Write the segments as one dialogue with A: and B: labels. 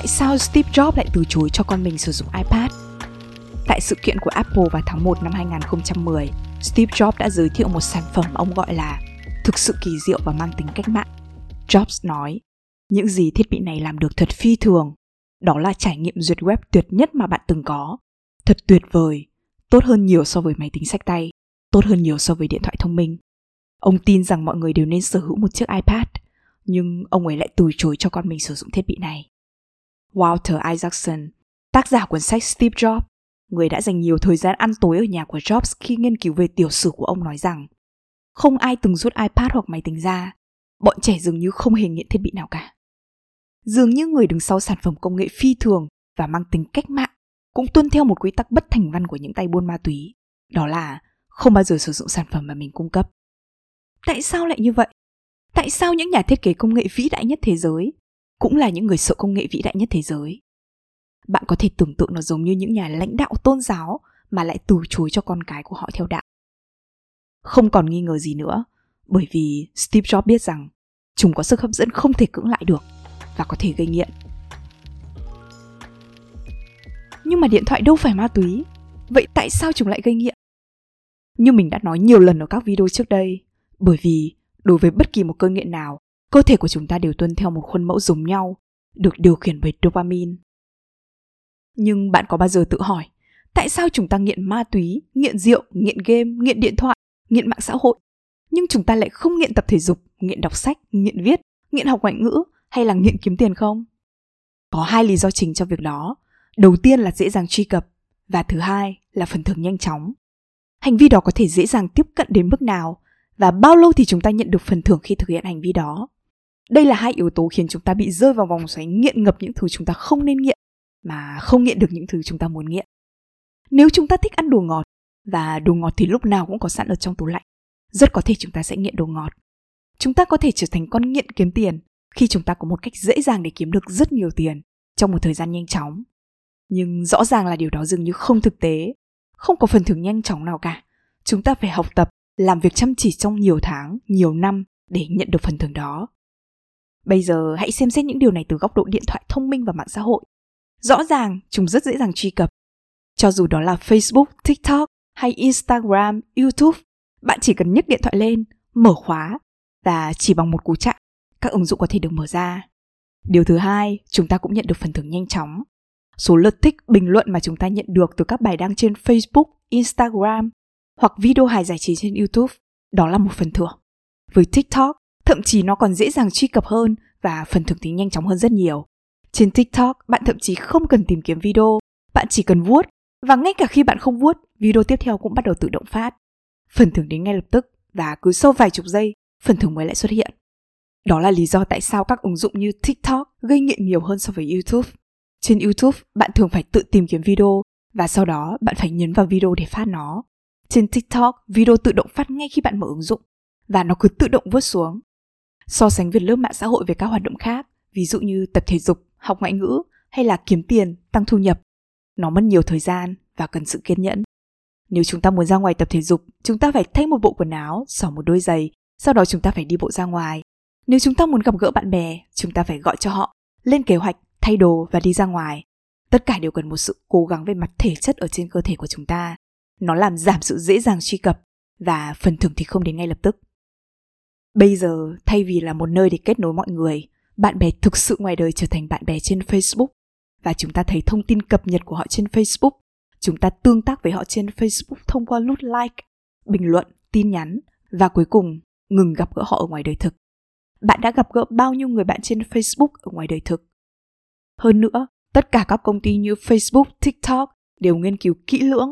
A: Tại sao Steve Jobs lại từ chối cho con mình sử dụng iPad? Tại sự kiện của Apple vào tháng 1 năm 2010, Steve Jobs đã giới thiệu một sản phẩm ông gọi là thực sự kỳ diệu và mang tính cách mạng. Jobs nói, những gì thiết bị này làm được thật phi thường. Đó là trải nghiệm duyệt web tuyệt nhất mà bạn từng có. Thật tuyệt vời, tốt hơn nhiều so với máy tính sách tay, tốt hơn nhiều so với điện thoại thông minh. Ông tin rằng mọi người đều nên sở hữu một chiếc iPad, nhưng ông ấy lại từ chối cho con mình sử dụng thiết bị này. Walter Isaacson, tác giả cuốn sách Steve Jobs, người đã dành nhiều thời gian ăn tối ở nhà của Jobs khi nghiên cứu về tiểu sử của ông nói rằng không ai từng rút iPad hoặc máy tính ra, bọn trẻ dường như không hề nghiện thiết bị nào cả. Dường như người đứng sau sản phẩm công nghệ phi thường và mang tính cách mạng cũng tuân theo một quy tắc bất thành văn của những tay buôn ma túy, đó là không bao giờ sử dụng sản phẩm mà mình cung cấp. Tại sao lại như vậy? Tại sao những nhà thiết kế công nghệ vĩ đại nhất thế giới cũng là những người sợ công nghệ vĩ đại nhất thế giới? Bạn có thể tưởng tượng nó giống như những nhà lãnh đạo tôn giáo mà lại từ chối cho con cái của họ theo đạo. Không còn nghi ngờ gì nữa, bởi vì Steve Jobs biết rằng chúng có sức hấp dẫn không thể cưỡng lại được và có thể gây nghiện. Nhưng mà điện thoại đâu phải ma túy, vậy tại sao chúng lại gây nghiện? Như mình đã nói nhiều lần ở các video trước đây, bởi vì đối với bất kỳ một cơn nghiện nào, cơ thể của chúng ta đều tuân theo một khuôn mẫu giống nhau, được điều khiển bởi dopamine. Nhưng bạn có bao giờ tự hỏi, tại sao chúng ta nghiện ma túy, nghiện rượu, nghiện game, nghiện điện thoại, nghiện mạng xã hội, nhưng chúng ta lại không nghiện tập thể dục, nghiện đọc sách, nghiện viết, nghiện học ngoại ngữ hay là nghiện kiếm tiền không? Có hai lý do chính cho việc đó. Đầu tiên là dễ dàng truy cập và thứ hai là phần thưởng nhanh chóng. Hành vi đó có thể dễ dàng tiếp cận đến mức nào và bao lâu thì chúng ta nhận được phần thưởng khi thực hiện hành vi đó. Đây là hai yếu tố khiến chúng ta bị rơi vào vòng xoáy nghiện ngập những thứ chúng ta không nên nghiện mà không nghiện được những thứ chúng ta muốn nghiện. Nếu chúng ta thích ăn đồ ngọt và đồ ngọt thì lúc nào cũng có sẵn ở trong tủ lạnh, rất có thể chúng ta sẽ nghiện đồ ngọt. Chúng ta có thể trở thành con nghiện kiếm tiền khi chúng ta có một cách dễ dàng để kiếm được rất nhiều tiền trong một thời gian nhanh chóng. Nhưng rõ ràng là điều đó dường như không thực tế, không có phần thưởng nhanh chóng nào cả. Chúng ta phải học tập, làm việc chăm chỉ trong nhiều tháng, nhiều năm để nhận được phần thưởng đó. Bây giờ hãy xem xét những điều này từ góc độ điện thoại thông minh và mạng xã hội. Rõ ràng chúng rất dễ dàng truy cập. Cho dù đó là Facebook, TikTok hay Instagram, YouTube, bạn chỉ cần nhấc điện thoại lên, mở khóa và chỉ bằng một cú chạm, các ứng dụng có thể được mở ra. Điều thứ hai, chúng ta cũng nhận được phần thưởng nhanh chóng. Số lượt thích, bình luận mà chúng ta nhận được từ các bài đăng trên Facebook, Instagram hoặc video hài giải trí trên YouTube, đó là một phần thưởng. Với TikTok, thậm chí nó còn dễ dàng truy cập hơn và phần thưởng thì nhanh chóng hơn rất nhiều. Trên TikTok, bạn thậm chí không cần tìm kiếm video, bạn chỉ cần vuốt và ngay cả khi bạn không vuốt, video tiếp theo cũng bắt đầu tự động phát. Phần thưởng đến ngay lập tức và cứ sau vài chục giây, phần thưởng mới lại xuất hiện. Đó là lý do tại sao các ứng dụng như TikTok gây nghiện nhiều hơn so với YouTube. Trên YouTube, bạn thường phải tự tìm kiếm video và sau đó bạn phải nhấn vào video để phát nó. Trên TikTok, video tự động phát ngay khi bạn mở ứng dụng và nó cứ tự động vớt xuống. So sánh việc lướt mạng xã hội với các hoạt động khác, ví dụ như tập thể dục, học ngoại ngữ hay là kiếm tiền, tăng thu nhập, nó mất nhiều thời gian và cần sự kiên nhẫn. Nếu chúng ta muốn ra ngoài tập thể dục, chúng ta phải thay một bộ quần áo, xỏ một đôi giày, sau đó chúng ta phải đi bộ ra ngoài. Nếu chúng ta muốn gặp gỡ bạn bè, chúng ta phải gọi cho họ, lên kế hoạch, thay đồ và đi ra ngoài. Tất cả đều cần một sự cố gắng về mặt thể chất ở trên cơ thể của chúng ta. Nó làm giảm sự dễ dàng truy cập và phần thưởng thì không đến ngay lập tức. Bây giờ, thay vì là một nơi để kết nối mọi người, bạn bè thực sự ngoài đời trở thành bạn bè trên Facebook và chúng ta thấy thông tin cập nhật của họ trên Facebook. Chúng ta tương tác với họ trên Facebook thông qua nút like, bình luận, tin nhắn và cuối cùng ngừng gặp gỡ họ ở ngoài đời thực. Bạn đã gặp gỡ bao nhiêu người bạn trên Facebook ở ngoài đời thực? Hơn nữa, tất cả các công ty như Facebook, TikTok đều nghiên cứu kỹ lưỡng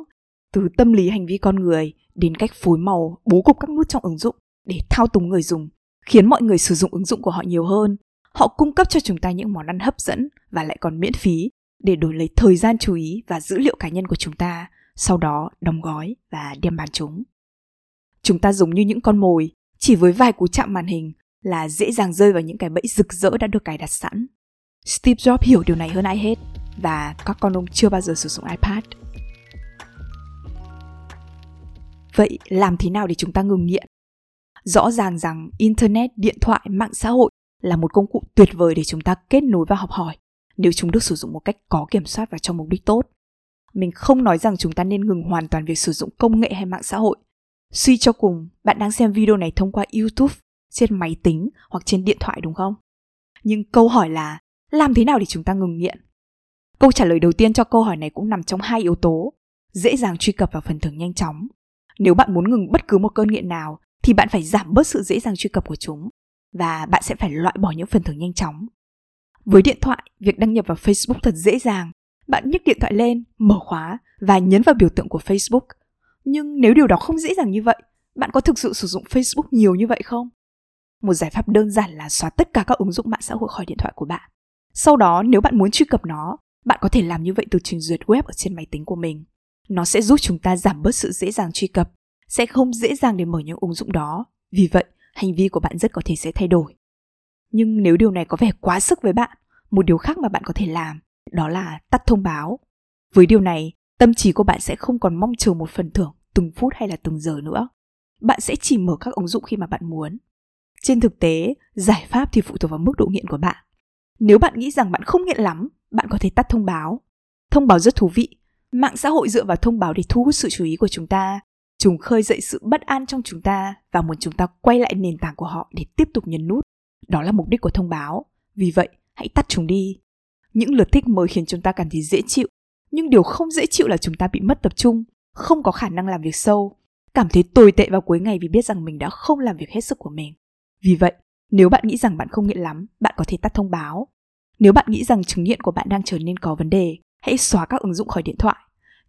A: từ tâm lý hành vi con người đến cách phối màu, bố cục các nút trong ứng dụng để thao túng người dùng, khiến mọi người sử dụng ứng dụng của họ nhiều hơn Họ cung cấp cho chúng ta những món ăn hấp dẫn và lại còn miễn phí để đổi lấy thời gian chú ý và dữ liệu cá nhân của chúng ta, sau đó đóng gói và đem bán chúng. Chúng ta giống như những con mồi, chỉ với vài cú chạm màn hình là dễ dàng rơi vào những cái bẫy rực rỡ đã được cài đặt sẵn. Steve Jobs hiểu điều này hơn ai hết và các con ông chưa bao giờ sử dụng iPad. Vậy làm thế nào để chúng ta ngừng nghiện? Rõ ràng rằng internet, điện thoại, mạng xã hội là một công cụ tuyệt vời để chúng ta kết nối và học hỏi. nếu chúng được sử dụng một cách có kiểm soát và cho mục đích tốt. Mình không nói rằng chúng ta nên ngừng hoàn toàn việc sử dụng công nghệ hay mạng xã hội. Suy cho cùng, bạn đang xem video này thông qua YouTube, trên máy tính hoặc trên điện thoại đúng không? Nhưng câu hỏi là làm thế nào để chúng ta ngừng nghiện? Câu trả lời đầu tiên cho câu hỏi này cũng nằm trong hai yếu tố, dễ dàng truy cập vào phần thưởng nhanh chóng. Nếu bạn muốn ngừng bất cứ một cơn nghiện nào thì bạn phải giảm bớt sự dễ dàng truy cập của chúng và bạn sẽ phải loại bỏ những phần thưởng nhanh chóng. Với điện thoại, việc đăng nhập vào Facebook thật dễ dàng. Bạn nhấc điện thoại lên, mở khóa và nhấn vào biểu tượng của Facebook. Nhưng nếu điều đó không dễ dàng như vậy, bạn có thực sự sử dụng Facebook nhiều như vậy không? Một giải pháp đơn giản là xóa tất cả các ứng dụng mạng xã hội khỏi điện thoại của bạn. Sau đó, nếu bạn muốn truy cập nó, bạn có thể làm như vậy từ trình duyệt web ở trên máy tính của mình. Nó sẽ giúp chúng ta giảm bớt sự dễ dàng truy cập, sẽ không dễ dàng để mở những ứng dụng đó. Vì vậy, hành vi của bạn rất có thể sẽ thay đổi. Nhưng nếu điều này có vẻ quá sức với bạn, một điều khác mà bạn có thể làm đó là tắt thông báo. Với điều này, tâm trí của bạn sẽ không còn mong chờ một phần thưởng từng phút hay là từng giờ nữa. Bạn sẽ chỉ mở các ứng dụng khi mà bạn muốn. Trên thực tế, giải pháp thì phụ thuộc vào mức độ nghiện của bạn. Nếu bạn nghĩ rằng bạn không nghiện lắm, bạn có thể tắt thông báo. Thông báo rất thú vị. Mạng xã hội dựa vào thông báo để thu hút sự chú ý của chúng ta. Chúng khơi dậy sự bất an trong chúng ta và muốn chúng ta quay lại nền tảng của họ để tiếp tục nhấn nút. Đó là mục đích của thông báo. Vì vậy, hãy tắt chúng đi. Những lượt thích mới khiến chúng ta cảm thấy dễ chịu, nhưng điều không dễ chịu là chúng ta bị mất tập trung, không có khả năng làm việc sâu, cảm thấy tồi tệ vào cuối ngày vì biết rằng mình đã không làm việc hết sức của mình. Vì vậy, nếu bạn nghĩ rằng bạn không nghiện lắm, bạn có thể tắt thông báo. Nếu bạn nghĩ rằng chứng nghiện của bạn đang trở nên có vấn đề, hãy xóa các ứng dụng khỏi điện thoại.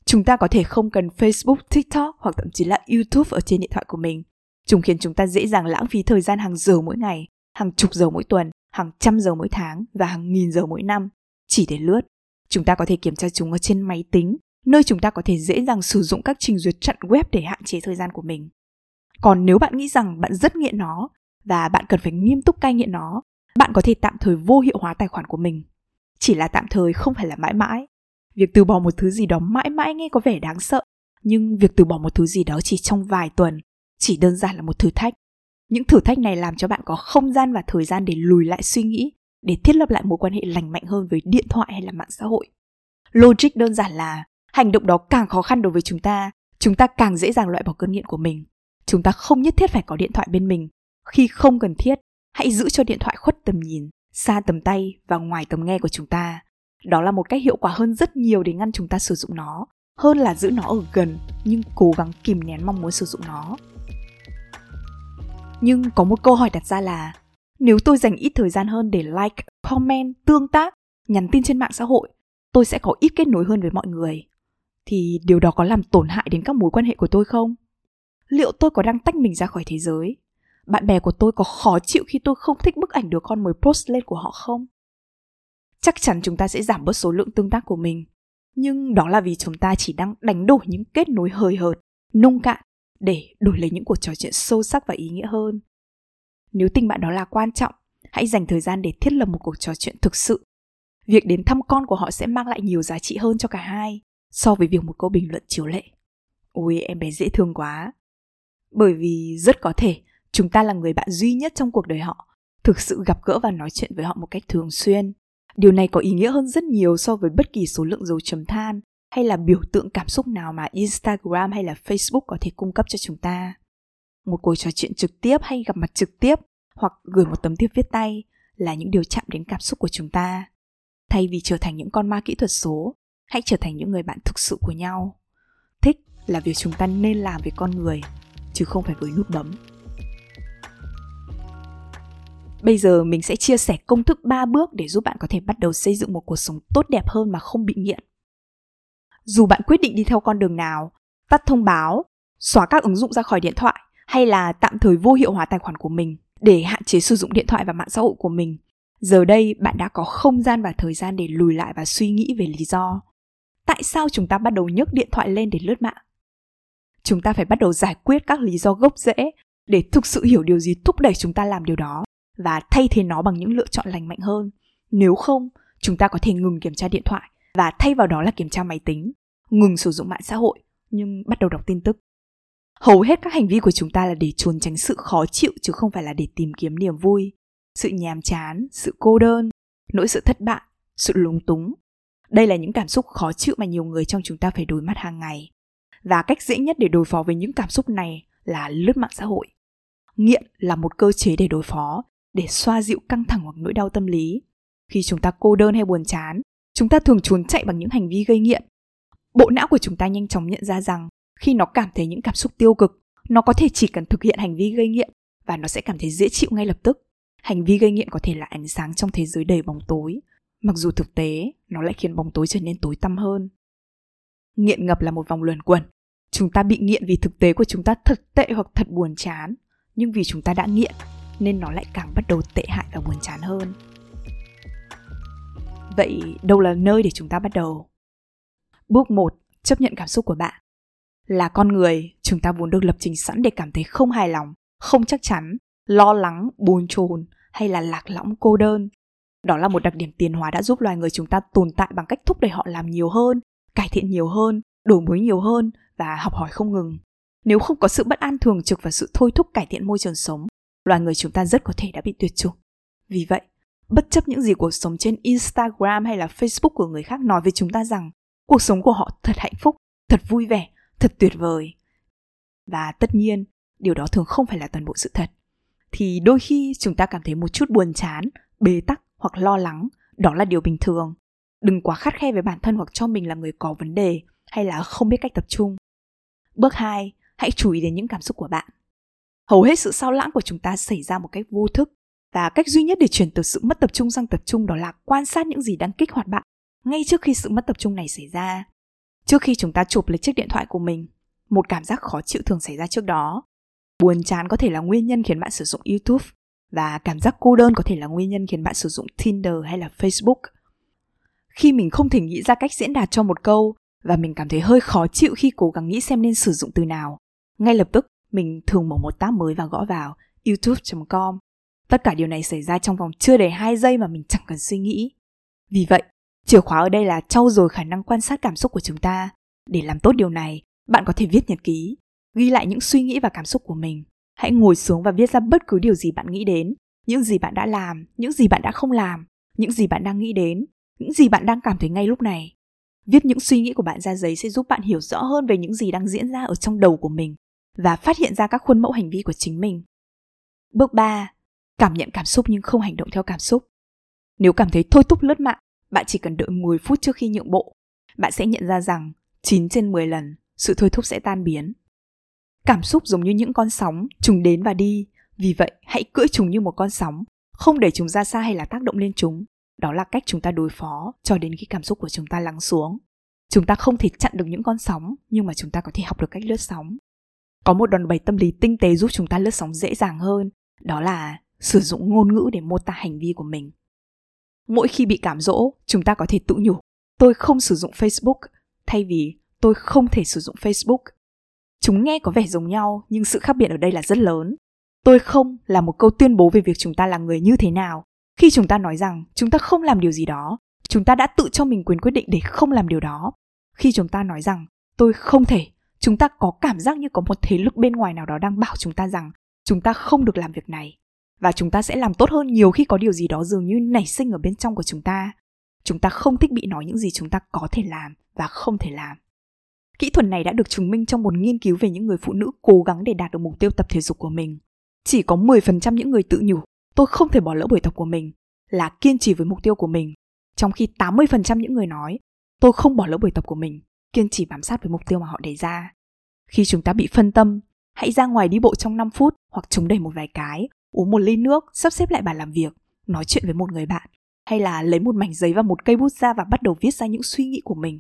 A: Chúng ta có thể không cần Facebook, TikTok hoặc thậm chí là YouTube ở trên điện thoại của mình. Chúng khiến chúng ta dễ dàng lãng phí thời gian hàng giờ mỗi ngày, hàng chục giờ mỗi tuần, hàng trăm giờ mỗi tháng và hàng nghìn giờ mỗi năm chỉ để lướt. Chúng ta có thể kiểm tra chúng ở trên máy tính, nơi chúng ta có thể dễ dàng sử dụng các trình duyệt chặn web để hạn chế thời gian của mình. Còn nếu bạn nghĩ rằng bạn rất nghiện nó và bạn cần phải nghiêm túc cai nghiện nó, bạn có thể tạm thời vô hiệu hóa tài khoản của mình. Chỉ là tạm thời không phải là mãi mãi. Việc từ bỏ một thứ gì đó mãi mãi nghe có vẻ đáng sợ, nhưng việc từ bỏ một thứ gì đó chỉ trong vài tuần chỉ đơn giản là một thử thách. Những thử thách này làm cho bạn có không gian và thời gian để lùi lại suy nghĩ, để thiết lập lại mối quan hệ lành mạnh hơn với điện thoại hay là mạng xã hội. Logic đơn giản là hành động đó càng khó khăn đối với chúng ta, chúng ta càng dễ dàng loại bỏ cơn nghiện của mình. Chúng ta không nhất thiết phải có điện thoại bên mình. Khi không cần thiết, hãy giữ cho điện thoại khuất tầm nhìn, xa tầm tay và ngoài tầm nghe của chúng ta. Đó là một cách hiệu quả hơn rất nhiều để ngăn chúng ta sử dụng nó, hơn là giữ nó ở gần nhưng cố gắng kìm nén mong muốn sử dụng nó. Nhưng có một câu hỏi đặt ra là nếu tôi dành ít thời gian hơn để like, comment, tương tác, nhắn tin trên mạng xã hội, tôi sẽ có ít kết nối hơn với mọi người. Thì điều đó có làm tổn hại đến các mối quan hệ của tôi không? Liệu tôi có đang tách mình ra khỏi thế giới? Bạn bè của tôi có khó chịu khi tôi không thích bức ảnh đứa con mới post lên của họ không? Chắc chắn chúng ta sẽ giảm bớt số lượng tương tác của mình. Nhưng đó là vì chúng ta chỉ đang đánh đổi những kết nối hời hợt, nông cạn để đổi lấy những cuộc trò chuyện sâu sắc và ý nghĩa hơn. Nếu tình bạn đó là quan trọng, hãy dành thời gian để thiết lập một cuộc trò chuyện thực sự. Việc đến thăm con của họ sẽ mang lại nhiều giá trị hơn cho cả hai so với việc một câu bình luận chiếu lệ. Ôi em bé dễ thương quá. Bởi vì rất có thể chúng ta là người bạn duy nhất trong cuộc đời họ, thực sự gặp gỡ và nói chuyện với họ một cách thường xuyên. Điều này có ý nghĩa hơn rất nhiều so với bất kỳ số lượng dấu chấm than hay là biểu tượng cảm xúc nào mà Instagram hay là Facebook có thể cung cấp cho chúng ta. Một cuộc trò chuyện trực tiếp hay gặp mặt trực tiếp hoặc gửi một tấm thiệp viết tay là những điều chạm đến cảm xúc của chúng ta. Thay vì trở thành những con ma kỹ thuật số, hãy trở thành những người bạn thực sự của nhau. Thích là việc chúng ta nên làm với con người, chứ không phải với nút bấm. Bây giờ mình sẽ chia sẻ công thức 3 bước để giúp bạn có thể bắt đầu xây dựng một cuộc sống tốt đẹp hơn mà không bị nghiện. Dù bạn quyết định đi theo con đường nào, tắt thông báo, xóa các ứng dụng ra khỏi điện thoại hay là tạm thời vô hiệu hóa tài khoản của mình để hạn chế sử dụng điện thoại và mạng xã hội của mình, giờ đây bạn đã có không gian và thời gian để lùi lại và suy nghĩ về lý do. Tại sao chúng ta bắt đầu nhấc điện thoại lên để lướt mạng? Chúng ta phải bắt đầu giải quyết các lý do gốc rễ để thực sự hiểu điều gì thúc đẩy chúng ta làm điều đó và thay thế nó bằng những lựa chọn lành mạnh hơn. Nếu không, chúng ta có thể ngừng kiểm tra điện thoại và thay vào đó là kiểm tra máy tính, ngừng sử dụng mạng xã hội nhưng bắt đầu đọc tin tức. Hầu hết các hành vi của chúng ta là để trốn tránh sự khó chịu chứ không phải là để tìm kiếm niềm vui. Sự nhàm chán, sự cô đơn, nỗi sự thất bại, sự lúng túng. Đây là những cảm xúc khó chịu mà nhiều người trong chúng ta phải đối mặt hàng ngày. Và cách dễ nhất để đối phó với những cảm xúc này là lướt mạng xã hội. Nghiện là một cơ chế để đối phó, để xoa dịu căng thẳng hoặc nỗi đau tâm lý. Khi chúng ta cô đơn hay buồn chán, chúng ta thường trốn chạy bằng những hành vi gây nghiện. Bộ não của chúng ta nhanh chóng nhận ra rằng khi nó cảm thấy những cảm xúc tiêu cực, nó có thể chỉ cần thực hiện hành vi gây nghiện và nó sẽ cảm thấy dễ chịu ngay lập tức. Hành vi gây nghiện có thể là ánh sáng trong thế giới đầy bóng tối, mặc dù thực tế nó lại khiến bóng tối trở nên tối tăm hơn. Nghiện ngập là một vòng luẩn quẩn. Chúng ta bị nghiện vì thực tế của chúng ta thật tệ hoặc thật buồn chán, nhưng vì chúng ta đã nghiện nên nó lại càng bắt đầu tệ hại và buồn chán hơn. Vậy đâu là nơi để chúng ta bắt đầu? Bước 1, chấp nhận cảm xúc của bạn. Là con người, chúng ta vốn được lập trình sẵn để cảm thấy không hài lòng, không chắc chắn, lo lắng, bồn chồn hay là lạc lõng cô đơn. Đó là một đặc điểm tiến hóa đã giúp loài người chúng ta tồn tại bằng cách thúc đẩy họ làm nhiều hơn, cải thiện nhiều hơn, đổi mới nhiều hơn và học hỏi không ngừng. Nếu không có sự bất an thường trực và sự thôi thúc cải thiện môi trường sống, loài người chúng ta rất có thể đã bị tuyệt chủng. Vì vậy, bất chấp những gì cuộc sống trên Instagram hay là Facebook của người khác nói với chúng ta rằng cuộc sống của họ thật hạnh phúc, thật vui vẻ, thật tuyệt vời. Và tất nhiên, điều đó thường không phải là toàn bộ sự thật. Thì đôi khi chúng ta cảm thấy một chút buồn chán, bế tắc hoặc lo lắng, đó là điều bình thường. Đừng quá khắt khe với bản thân hoặc cho mình là người có vấn đề hay là không biết cách tập trung. Bước 2, hãy chú ý đến những cảm xúc của bạn. Hầu hết sự sao lãng của chúng ta xảy ra một cách vô thức và cách duy nhất để chuyển từ sự mất tập trung sang tập trung đó là quan sát những gì đang kích hoạt bạn ngay trước khi sự mất tập trung này xảy ra. Trước khi chúng ta chụp lấy chiếc điện thoại của mình, một cảm giác khó chịu thường xảy ra trước đó. Buồn chán có thể là nguyên nhân khiến bạn sử dụng YouTube và cảm giác cô đơn có thể là nguyên nhân khiến bạn sử dụng Tinder hay là Facebook. Khi mình không thể nghĩ ra cách diễn đạt cho một câu và mình cảm thấy hơi khó chịu khi cố gắng nghĩ xem nên sử dụng từ nào, ngay lập tức mình thường mở một tab mới và gõ vào youtube.com. Tất cả điều này xảy ra trong vòng chưa đầy 2 giây mà mình chẳng cần suy nghĩ. Vì vậy, chìa khóa ở đây là trau dồi khả năng quan sát cảm xúc của chúng ta. Để làm tốt điều này, bạn có thể viết nhật ký, ghi lại những suy nghĩ và cảm xúc của mình. Hãy ngồi xuống và viết ra bất cứ điều gì bạn nghĩ đến, những gì bạn đã làm, những gì bạn đã không làm, những gì bạn đang nghĩ đến, những gì bạn đang cảm thấy ngay lúc này. Viết những suy nghĩ của bạn ra giấy sẽ giúp bạn hiểu rõ hơn về những gì đang diễn ra ở trong đầu của mình và phát hiện ra các khuôn mẫu hành vi của chính mình. Bước 3. Cảm nhận cảm xúc nhưng không hành động theo cảm xúc. Nếu cảm thấy thôi thúc lướt mạng, bạn chỉ cần đợi 10 phút trước khi nhượng bộ. Bạn sẽ nhận ra rằng 9 trên 10 lần sự thôi thúc sẽ tan biến. Cảm xúc giống như những con sóng, chúng đến và đi. Vì vậy, hãy cưỡi chúng như một con sóng, không để chúng ra xa hay là tác động lên chúng. Đó là cách chúng ta đối phó cho đến khi cảm xúc của chúng ta lắng xuống. Chúng ta không thể chặn được những con sóng, nhưng mà chúng ta có thể học được cách lướt sóng. Có một đòn bẩy tâm lý tinh tế giúp chúng ta lướt sóng dễ dàng hơn, đó là sử dụng ngôn ngữ để mô tả hành vi của mình. Mỗi khi bị cảm dỗ, chúng ta có thể tự nhủ, tôi không sử dụng Facebook, thay vì tôi không thể sử dụng Facebook. Chúng nghe có vẻ giống nhau, nhưng sự khác biệt ở đây là rất lớn. Tôi không là một câu tuyên bố về việc chúng ta là người như thế nào. Khi chúng ta nói rằng chúng ta không làm điều gì đó, chúng ta đã tự cho mình quyền quyết định để không làm điều đó. Khi chúng ta nói rằng tôi không thể, chúng ta có cảm giác như có một thế lực bên ngoài nào đó đang bảo chúng ta rằng chúng ta không được làm việc này. Và chúng ta sẽ làm tốt hơn nhiều khi có điều gì đó dường như nảy sinh ở bên trong của chúng ta. Chúng ta không thích bị nói những gì chúng ta có thể làm và không thể làm. Kỹ thuật này đã được chứng minh trong một nghiên cứu về những người phụ nữ cố gắng để đạt được mục tiêu tập thể dục của mình. Chỉ có 10% những người tự nhủ, tôi không thể bỏ lỡ buổi tập của mình, là kiên trì với mục tiêu của mình. Trong khi 80% những người nói, tôi không bỏ lỡ buổi tập của mình kiên trì bám sát với mục tiêu mà họ đề ra. Khi chúng ta bị phân tâm, hãy ra ngoài đi bộ trong 5 phút hoặc chống đẩy một vài cái, uống một ly nước, sắp xếp lại bàn làm việc, nói chuyện với một người bạn, hay là lấy một mảnh giấy và một cây bút ra và bắt đầu viết ra những suy nghĩ của mình.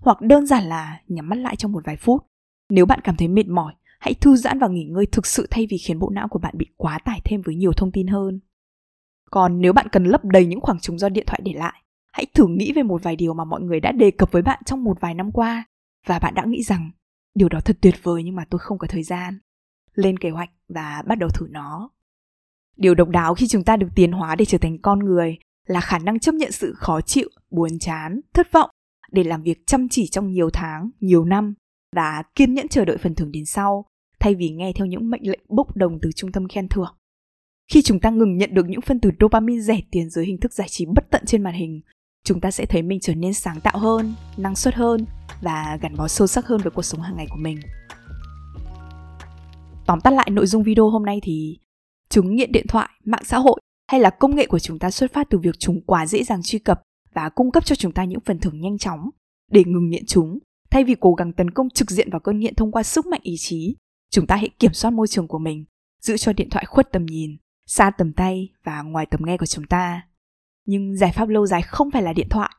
A: Hoặc đơn giản là nhắm mắt lại trong một vài phút. Nếu bạn cảm thấy mệt mỏi, hãy thư giãn và nghỉ ngơi thực sự thay vì khiến bộ não của bạn bị quá tải thêm với nhiều thông tin hơn. Còn nếu bạn cần lấp đầy những khoảng trống do điện thoại để lại, hãy thử nghĩ về một vài điều mà mọi người đã đề cập với bạn trong một vài năm qua, và bạn đã nghĩ rằng, điều đó thật tuyệt vời nhưng mà tôi không có thời gian. Lên kế hoạch và bắt đầu thử nó. Điều độc đáo khi chúng ta được tiến hóa để trở thành con người là khả năng chấp nhận sự khó chịu, buồn chán, thất vọng để làm việc chăm chỉ trong nhiều tháng, nhiều năm và kiên nhẫn chờ đợi phần thưởng đến sau, thay vì nghe theo những mệnh lệnh bốc đồng từ trung tâm khen thưởng. Khi chúng ta ngừng nhận được những phân tử dopamine rẻ tiền dưới hình thức giải trí bất tận trên màn hình chúng ta sẽ thấy mình trở nên sáng tạo hơn, năng suất hơn và gắn bó sâu sắc hơn với cuộc sống hàng ngày của mình. Tóm tắt lại nội dung video hôm nay thì chứng nghiện điện thoại, mạng xã hội hay là công nghệ của chúng ta xuất phát từ việc chúng quá dễ dàng truy cập và cung cấp cho chúng ta những phần thưởng nhanh chóng để ngừng nghiện chúng thay vì cố gắng tấn công trực diện vào cơn nghiện thông qua sức mạnh ý chí chúng ta hãy kiểm soát môi trường của mình giữ cho điện thoại khuất tầm nhìn xa tầm tay và ngoài tầm nghe của chúng ta nhưng giải pháp lâu dài không phải là điện thoại.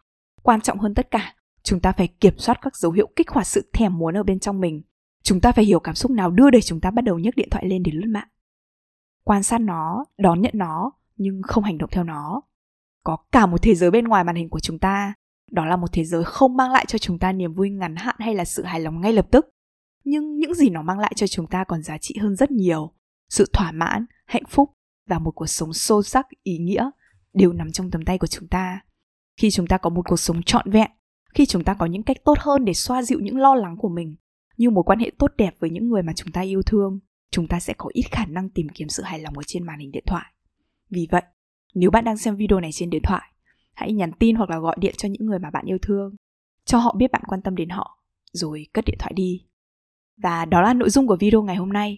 A: Quan trọng hơn tất cả, chúng ta phải kiểm soát các dấu hiệu kích hoạt sự thèm muốn ở bên trong mình. Chúng ta phải hiểu cảm xúc nào đưa để chúng ta bắt đầu nhấc điện thoại lên để lướt mạng. Quan sát nó, đón nhận nó, nhưng không hành động theo nó. Có cả một thế giới bên ngoài màn hình của chúng ta. Đó là một thế giới không mang lại cho chúng ta niềm vui ngắn hạn hay là sự hài lòng ngay lập tức. Nhưng những gì nó mang lại cho chúng ta còn giá trị hơn rất nhiều. Sự thỏa mãn, hạnh phúc và một cuộc sống sâu sắc, ý nghĩa đều nằm trong tầm tay của chúng ta. Khi chúng ta có một cuộc sống trọn vẹn, khi chúng ta có những cách tốt hơn để xoa dịu những lo lắng của mình, như mối quan hệ tốt đẹp với những người mà chúng ta yêu thương, chúng ta sẽ có ít khả năng tìm kiếm sự hài lòng ở trên màn hình điện thoại. Vì vậy, nếu bạn đang xem video này trên điện thoại, hãy nhắn tin hoặc là gọi điện cho những người mà bạn yêu thương, cho họ biết bạn quan tâm đến họ, rồi cất điện thoại đi. Và đó là nội dung của video ngày hôm nay.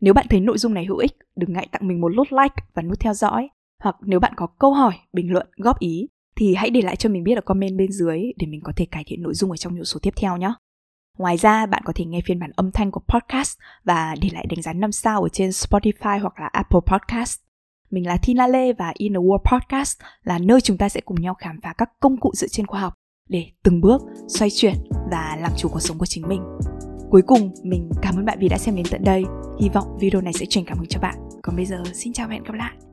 A: Nếu bạn thấy nội dung này hữu ích, đừng ngại tặng mình một nút like và nút theo dõi hoặc nếu bạn có câu hỏi bình luận góp ý thì hãy để lại cho mình biết ở comment bên dưới để mình có thể cải thiện nội dung ở trong những số tiếp theo nhé. Ngoài ra, bạn có thể nghe phiên bản âm thanh của podcast và để lại đánh giá 5 sao ở trên Spotify hoặc là Apple Podcast. Mình là Tina Lê và In the World Podcast là nơi chúng ta sẽ cùng nhau khám phá các công cụ dựa trên khoa học để từng bước xoay chuyển và làm chủ cuộc sống của chính mình. Cuối cùng, mình cảm ơn bạn vì đã xem đến tận đây. Hy vọng video này sẽ truyền cảm hứng cho bạn. Còn bây giờ, xin chào và hẹn gặp lại.